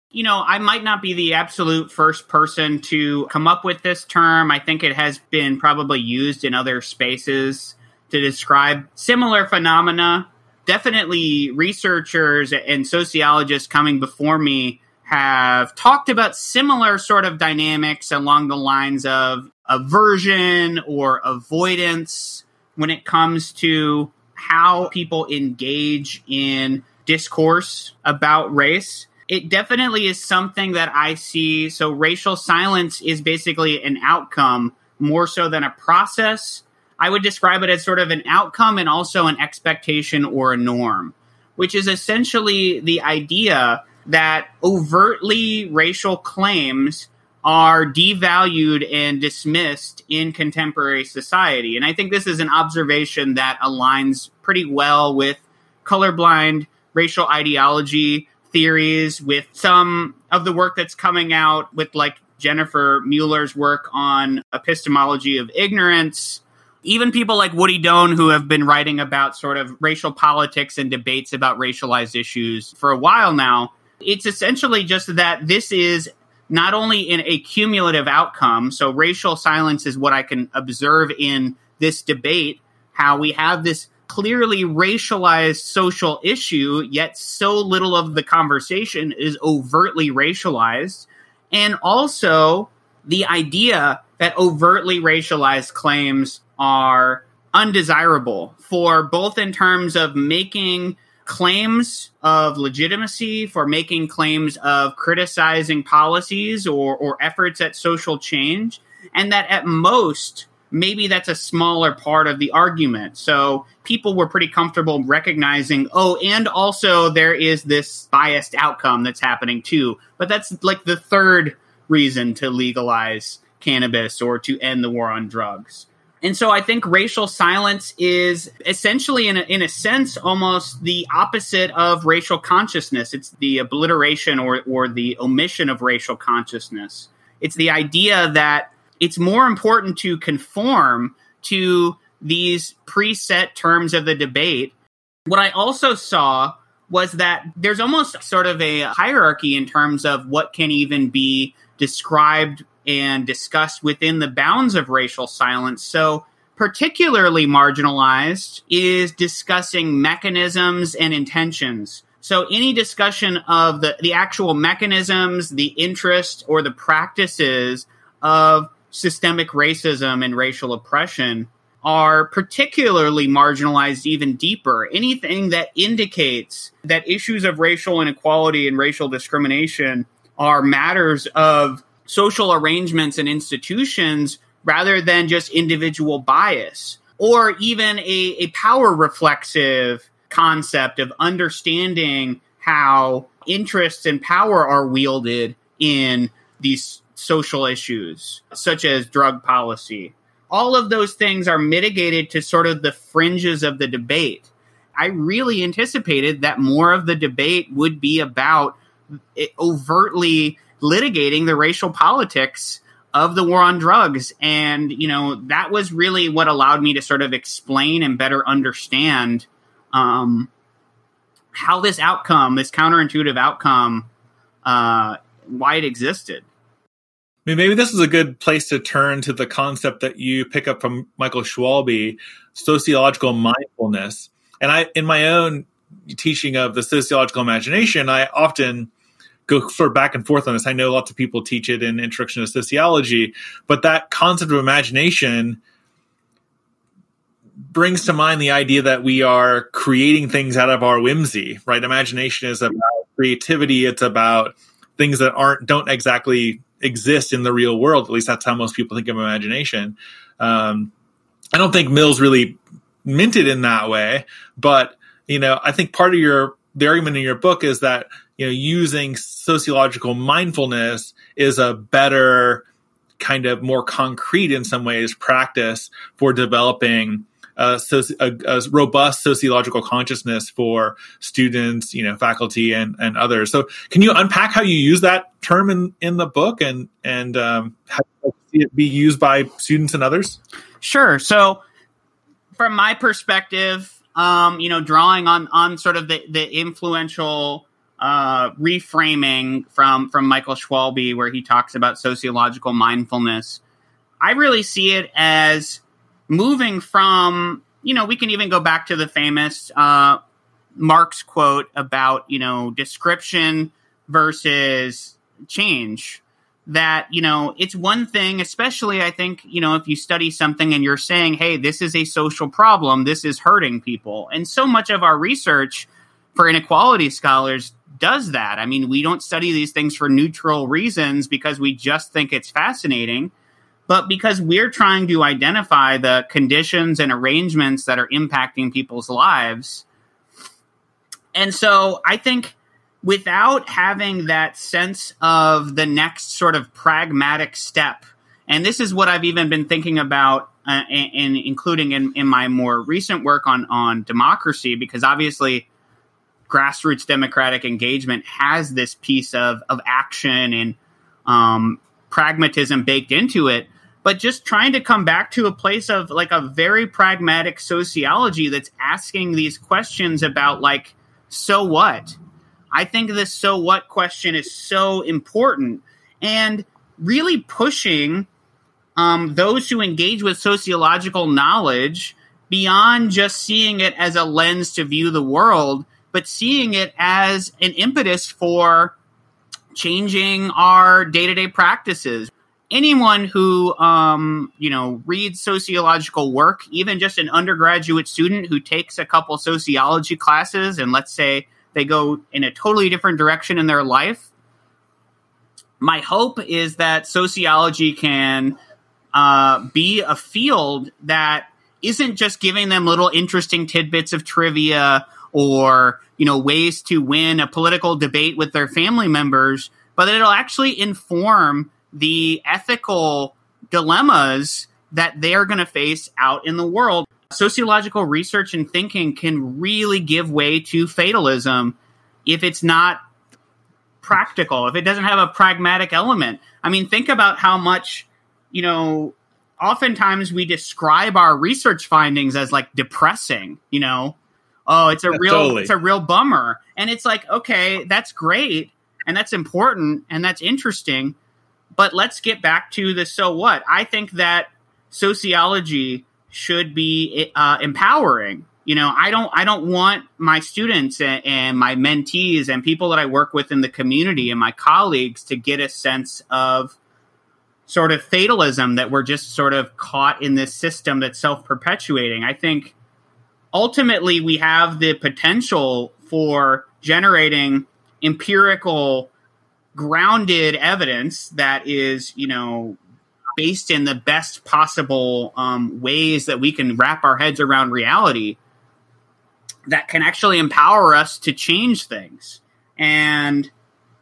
You know, I might not be the absolute first person to come up with this term. I think it has been probably used in other spaces to describe similar phenomena. Definitely, researchers and sociologists coming before me have talked about similar sort of dynamics along the lines of aversion or avoidance when it comes to how people engage in discourse about race. It definitely is something that I see. So, racial silence is basically an outcome more so than a process. I would describe it as sort of an outcome and also an expectation or a norm, which is essentially the idea that overtly racial claims are devalued and dismissed in contemporary society. And I think this is an observation that aligns pretty well with colorblind racial ideology theories, with some of the work that's coming out with like Jennifer Mueller's work on epistemology of ignorance. Even people like Woody Doane, who have been writing about sort of racial politics and debates about racialized issues for a while now, it's essentially just that this is not only in a cumulative outcome, so racial silence is what I can observe in this debate, how we have this clearly racialized social issue, yet so little of the conversation is overtly racialized. And also the idea that overtly racialized claims are undesirable for both in terms of making claims of legitimacy, for making claims of criticizing policies or, or efforts at social change, and that at most, maybe that's a smaller part of the argument. So people were pretty comfortable recognizing, oh, and also there is this biased outcome that's happening too. But that's like the third reason to legalize cannabis or to end the war on drugs. And so I think racial silence is essentially, in a, in a sense, almost the opposite of racial consciousness. It's the obliteration or, or the omission of racial consciousness. It's the idea that it's more important to conform to these preset terms of the debate. What I also saw was that there's almost sort of a hierarchy in terms of what can even be described and discussed within the bounds of racial silence. So, particularly marginalized is discussing mechanisms and intentions. So, any discussion of the, the actual mechanisms, the interest, or the practices of systemic racism and racial oppression are particularly marginalized even deeper. Anything that indicates that issues of racial inequality and racial discrimination are matters of social arrangements and institutions rather than just individual bias or even a, a power reflexive concept of understanding how interests and power are wielded in these social issues, such as drug policy. All of those things are mitigated to sort of the fringes of the debate. I really anticipated that more of the debate would be about overtly litigating the racial politics of the war on drugs. And, you know, that was really what allowed me to sort of explain and better understand um, how this outcome, this counterintuitive outcome, uh, why it existed. I mean, maybe this is a good place to turn to the concept that you pick up from Michael Schwalbe, sociological mindfulness. And I, in my own teaching of the sociological imagination, I often go sort back and forth on this. I know lots of people teach it in Introduction to Sociology, but that concept of imagination brings to mind the idea that we are creating things out of our whimsy, right? Imagination is about creativity. It's about things that aren't don't exactly exist in the real world. At least that's how most people think of imagination. Um, I don't think Mills really it in that way, but you know, I think part of your the argument in your book is that you know using sociological mindfulness is a better kind of more concrete in some ways practice for developing a, a, a, robust sociological consciousness for students, you know, faculty and, and others. So, can you unpack how you use that term in, in the book and and um, how see it be used by students and others? Sure. So, from my perspective, um, you know, drawing on on sort of the the influential uh, reframing from from Michael Schwalbe, where he talks about sociological mindfulness. I really see it as moving from you know we can even go back to the famous uh, Marx quote about you know description versus change that you know it's one thing especially i think you know if you study something and you're saying hey this is a social problem this is hurting people and so much of our research for inequality scholars does that i mean we don't study these things for neutral reasons because we just think it's fascinating but because we're trying to identify the conditions and arrangements that are impacting people's lives and so i think without having that sense of the next sort of pragmatic step. And this is what I've even been thinking about uh, and, and, including in, in my more recent work on, on democracy, because obviously grassroots democratic engagement has this piece of, of action and um, pragmatism baked into it. But just trying to come back to a place of like a very pragmatic sociology that's asking these questions about like, so what? I think this so what question is so important and really pushing um, those who engage with sociological knowledge beyond just seeing it as a lens to view the world, but seeing it as an impetus for changing our day to day practices. Anyone who, um, you know, reads sociological work, even just an undergraduate student who takes a couple sociology classes and let's say they go in a totally different direction in their life. My hope is that sociology can uh, be a field that isn't just giving them little interesting tidbits of trivia or you know ways to win a political debate with their family members, but it'll actually inform the ethical dilemmas that they're going to face out in the world sociological research and thinking can really give way to fatalism if it's not practical, if it doesn't have a pragmatic element. I mean, think about how much, you know, oftentimes we describe our research findings as like depressing, you know. Oh, it's a real totally. it's a real bummer. And it's like, okay, that's great and that's important and that's interesting, but let's get back to the so what. I think that sociology should be uh, empowering. You know, I don't I don't want my students and, and my mentees and people that I work with in the community and my colleagues to get a sense of sort of fatalism that we're just sort of caught in this system that's self perpetuating. I think ultimately we have the potential for generating empirical grounded evidence that is, you know, based in the best possible um, ways that we can wrap our heads around reality that can actually empower us to change things. And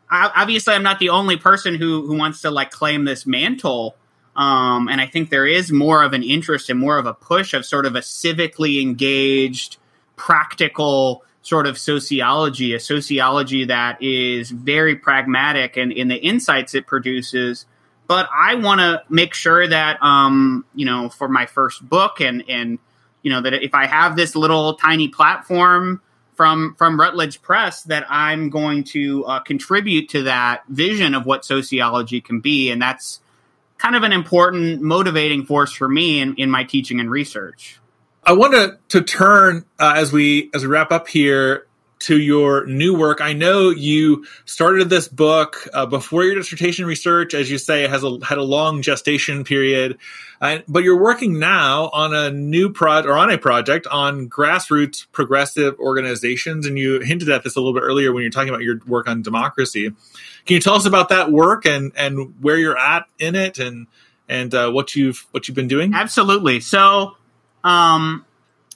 I, obviously, I'm not the only person who who wants to like claim this mantle. Um, and I think there is more of an interest and more of a push of sort of a civically engaged, practical sort of sociology, a sociology that is very pragmatic and in the insights it produces. But I want to make sure that um, you know for my first book and and you know that if I have this little tiny platform from from Routledge Press that I'm going to uh, contribute to that vision of what sociology can be, and that's kind of an important motivating force for me in, in my teaching and research. I want to to turn uh, as we as we wrap up here to your new work. I know you started this book uh, before your dissertation research, as you say, it has a, had a long gestation period, uh, but you're working now on a new project or on a project on grassroots progressive organizations. And you hinted at this a little bit earlier when you're talking about your work on democracy. Can you tell us about that work and, and where you're at in it and, and uh, what you've, what you've been doing? Absolutely. So, um,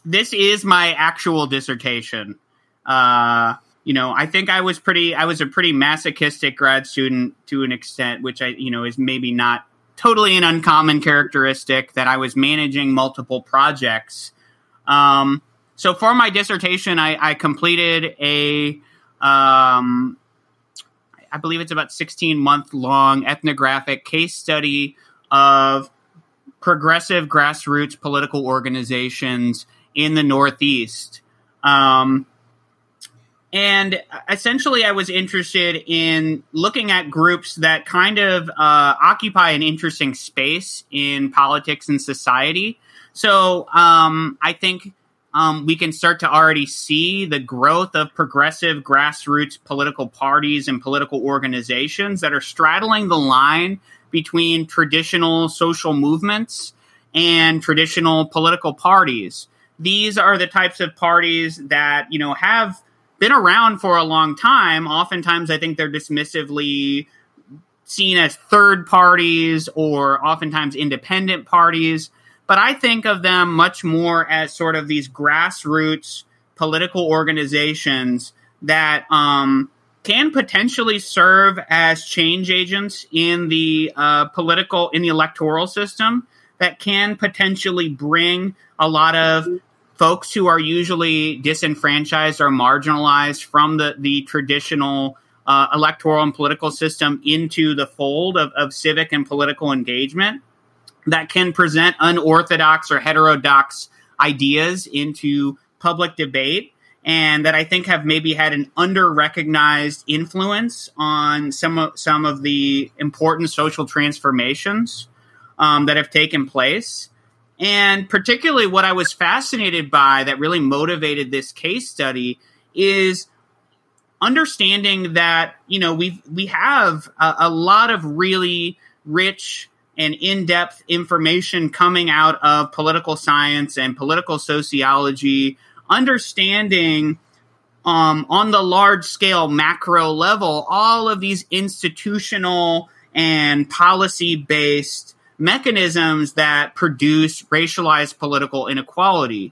this is my actual dissertation. Uh, you know, I think I was pretty, I was a pretty masochistic grad student to an extent, which I, you know, is maybe not totally an uncommon characteristic that I was managing multiple projects. Um, so for my dissertation, I, I completed a, um, I believe it's about 16 month long ethnographic case study of progressive grassroots political organizations in the Northeast. Um, and essentially, I was interested in looking at groups that kind of uh, occupy an interesting space in politics and society. So um, I think um, we can start to already see the growth of progressive grassroots political parties and political organizations that are straddling the line between traditional social movements and traditional political parties. These are the types of parties that, you know, have been around for a long time. Oftentimes, I think they're dismissively seen as third parties or oftentimes independent parties. But I think of them much more as sort of these grassroots political organizations that um, can potentially serve as change agents in the uh, political, in the electoral system that can potentially bring a lot of folks who are usually disenfranchised or marginalized from the, the traditional uh, electoral and political system into the fold of, of civic and political engagement that can present unorthodox or heterodox ideas into public debate and that I think have maybe had an under recognized influence on some of, some of the important social transformations um, that have taken place. And particularly, what I was fascinated by that really motivated this case study is understanding that you know we we have a, a lot of really rich and in-depth information coming out of political science and political sociology understanding um, on the large scale macro level all of these institutional and policy based mechanisms that produce racialized political inequality.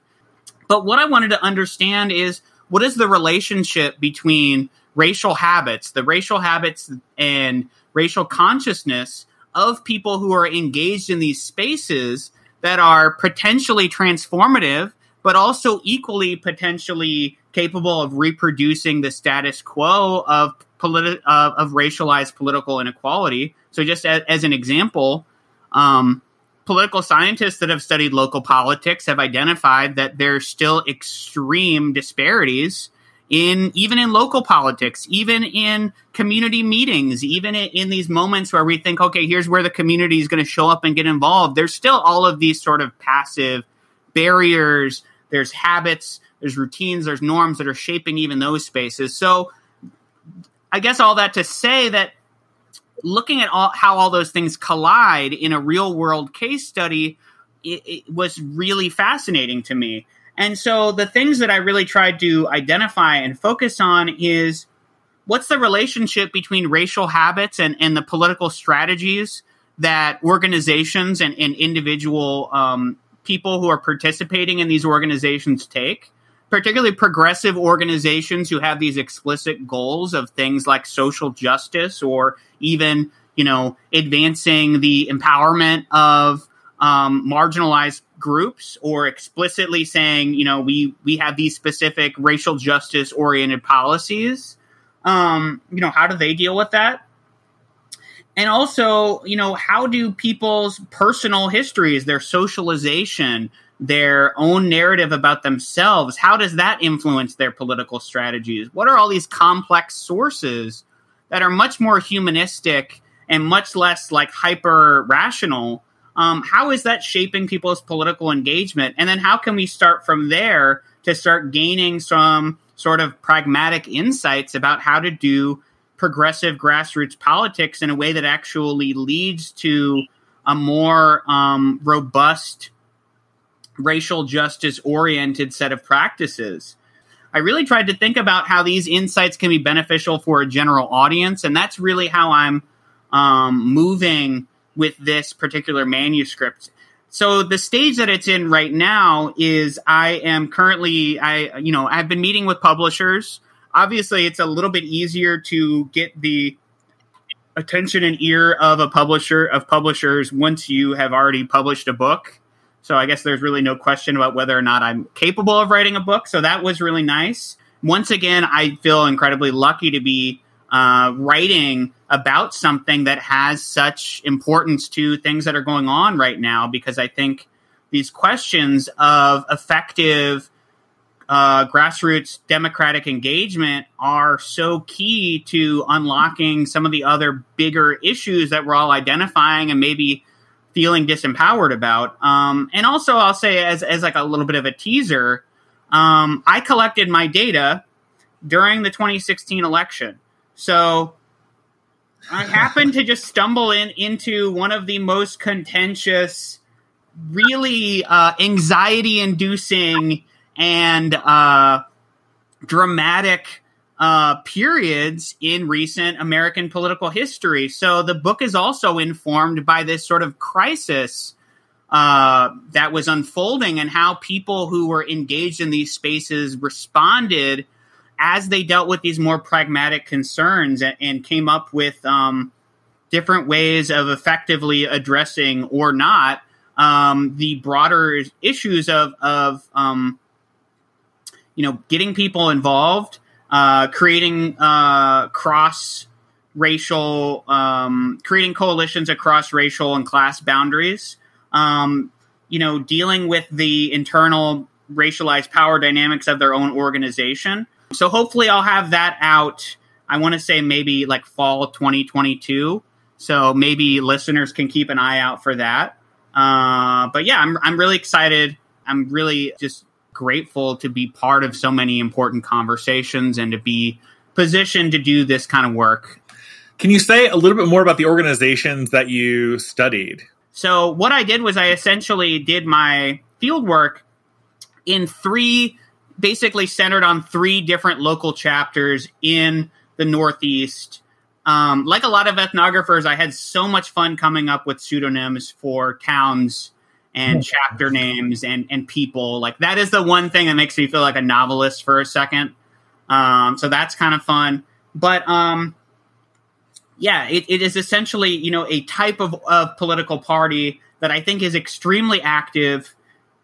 But what I wanted to understand is what is the relationship between racial habits, the racial habits and racial consciousness of people who are engaged in these spaces that are potentially transformative, but also equally potentially capable of reproducing the status quo of politi- of, of racialized political inequality. So, just as, as an example, um, political scientists that have studied local politics have identified that there's still extreme disparities in even in local politics, even in community meetings, even in, in these moments where we think, okay, here's where the community is going to show up and get involved. There's still all of these sort of passive barriers. There's habits, there's routines, there's norms that are shaping even those spaces. So, I guess all that to say that looking at all, how all those things collide in a real world case study it, it was really fascinating to me. And so the things that I really tried to identify and focus on is what's the relationship between racial habits and, and the political strategies that organizations and, and individual um, people who are participating in these organizations take, particularly progressive organizations who have these explicit goals of things like social justice or even, you know, advancing the empowerment of um, marginalized groups or explicitly saying, you know, we we have these specific racial justice oriented policies. Um, you know, how do they deal with that? And also, you know, how do people's personal histories, their socialization, their own narrative about themselves, how does that influence their political strategies? What are all these complex sources that are much more humanistic and much less like hyper rational? Um, how is that shaping people's political engagement? And then how can we start from there to start gaining some sort of pragmatic insights about how to do progressive grassroots politics in a way that actually leads to a more um, robust, racial justice oriented set of practices? I really tried to think about how these insights can be beneficial for a general audience, and that's really how I'm um, moving with this particular manuscript. So the stage that it's in right now is I am currently I you know I've been meeting with publishers. Obviously, it's a little bit easier to get the attention and ear of a publisher of publishers once you have already published a book. So I guess there's really no question about whether or not I'm capable of writing a book. So that was really nice. Once again, I feel incredibly lucky to be uh, writing about something that has such importance to things that are going on right now because I think these questions of effective uh, grassroots democratic engagement are so key to unlocking some of the other bigger issues that we're all identifying and maybe feeling disempowered about. Um, and also, I'll say as as like a little bit of a teaser, um, I collected my data during the 2016 election. So I (laughs) happened to just stumble in into one of the most contentious, really uh, anxiety-inducing and uh, dramatic uh, periods in recent American political history. So the book is also informed by this sort of crisis uh, that was unfolding and how people who were engaged in these spaces responded as they dealt with these more pragmatic concerns and, and came up with um, different ways of effectively addressing or not um, the broader issues of of um, you know getting people involved, uh, creating uh, cross racial, um, creating coalitions across racial and class boundaries. Um, you know, dealing with the internal racialized power dynamics of their own organization. So hopefully, I'll have that out. I want to say maybe like fall 2022. So maybe listeners can keep an eye out for that. Uh, but yeah, I'm I'm really excited. I'm really just grateful to be part of so many important conversations and to be positioned to do this kind of work. Can you say a little bit more about the organizations that you studied? So what I did was I essentially did my field work in three basically centered on three different local chapters in the Northeast um, like a lot of ethnographers, I had so much fun coming up with pseudonyms for towns and chapter names and, and people. Like that is the one thing that makes me feel like a novelist for a second. Um, so that's kind of fun. But um, yeah, it, it is essentially you know a type of, of political party that I think is extremely active,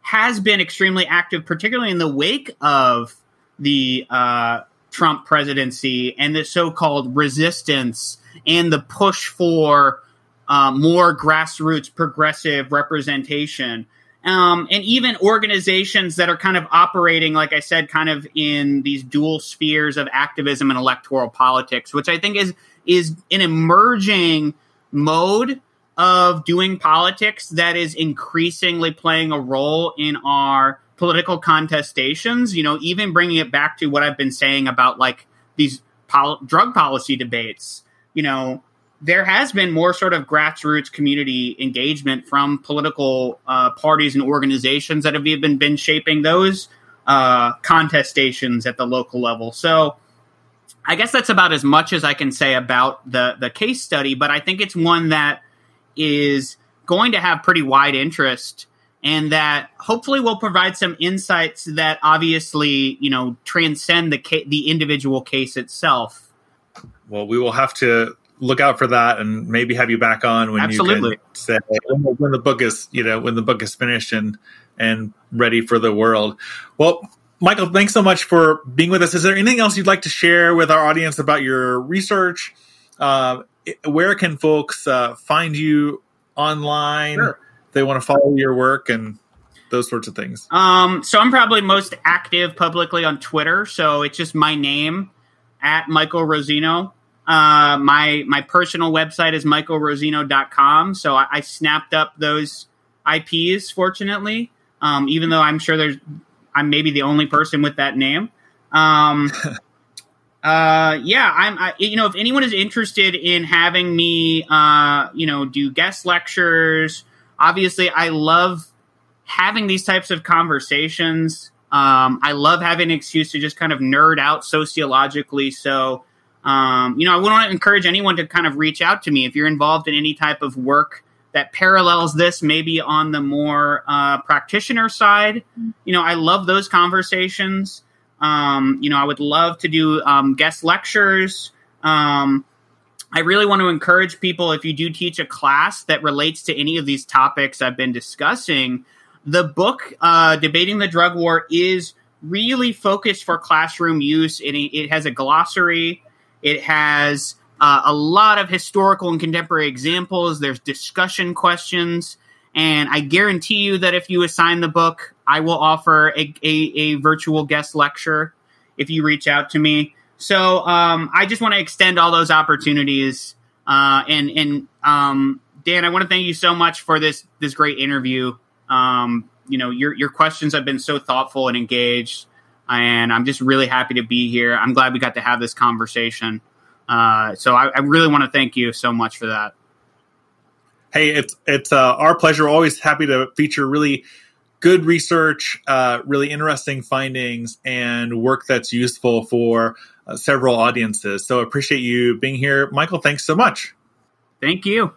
has been extremely active, particularly in the wake of the uh, Trump presidency and the so-called resistance and the push for uh, more grassroots progressive representation. Um, and even organizations that are kind of operating, like I said, kind of in these dual spheres of activism and electoral politics, which I think is is an emerging mode of doing politics that is increasingly playing a role in our political contestations, you know, even bringing it back to what I've been saying about like these pol- drug policy debates, you know, there has been more sort of grassroots community engagement from political uh, parties and organizations that have even been shaping those uh, contestations at the local level. So I guess that's about as much as I can say about the the case study, but I think it's one that is going to have pretty wide interest and that hopefully will provide some insights that obviously you know transcend the ca- the individual case itself. Well, we will have to look out for that and maybe have you back on when Absolutely. you say when the book is you know when the book is finished and and ready for the world. Well, Michael, thanks so much for being with us. Is there anything else you'd like to share with our audience about your research? Uh, where can folks uh, find you online? Sure they want to follow your work and those sorts of things? Um, so I'm probably most active publicly on Twitter. So it's just my name at Michael Rosino. Uh, my my personal website is michaelrosino.com. So I, I snapped up those IPs, fortunately, um, even though I'm sure there's I'm maybe the only person with that name. Um, (laughs) uh, yeah, I'm. I, you know, if anyone is interested in having me, uh, you know, do guest lectures obviously, I love having these types of conversations. Um, I love having an excuse to just kind of nerd out sociologically. So, um, you know, I want to encourage anyone to kind of reach out to me if you're involved in any type of work that parallels this, maybe on the more uh, practitioner side. You know, I love those conversations. Um, you know, I would love to do um, guest lectures. Um, I really want to encourage people if you do teach a class that relates to any of these topics I've been discussing, the book, uh, Debating the Drug War, is really focused for classroom use. It, it has a glossary, it has uh, a lot of historical and contemporary examples, there's discussion questions. And I guarantee you that if you assign the book, I will offer a, a, a virtual guest lecture if you reach out to me. So um, I just want to extend all those opportunities. Uh, and and um, Dan, I want to thank you so much for this this great interview. Um, you know, your your questions have been so thoughtful and engaged, and I'm just really happy to be here. I'm glad we got to have this conversation. Uh, so I, I really want to thank you so much for that. Hey, it's it's uh, our pleasure. Always happy to feature really good research, uh, really interesting findings, and work that's useful for uh, several audiences. So appreciate you being here. Michael, thanks so much. Thank you.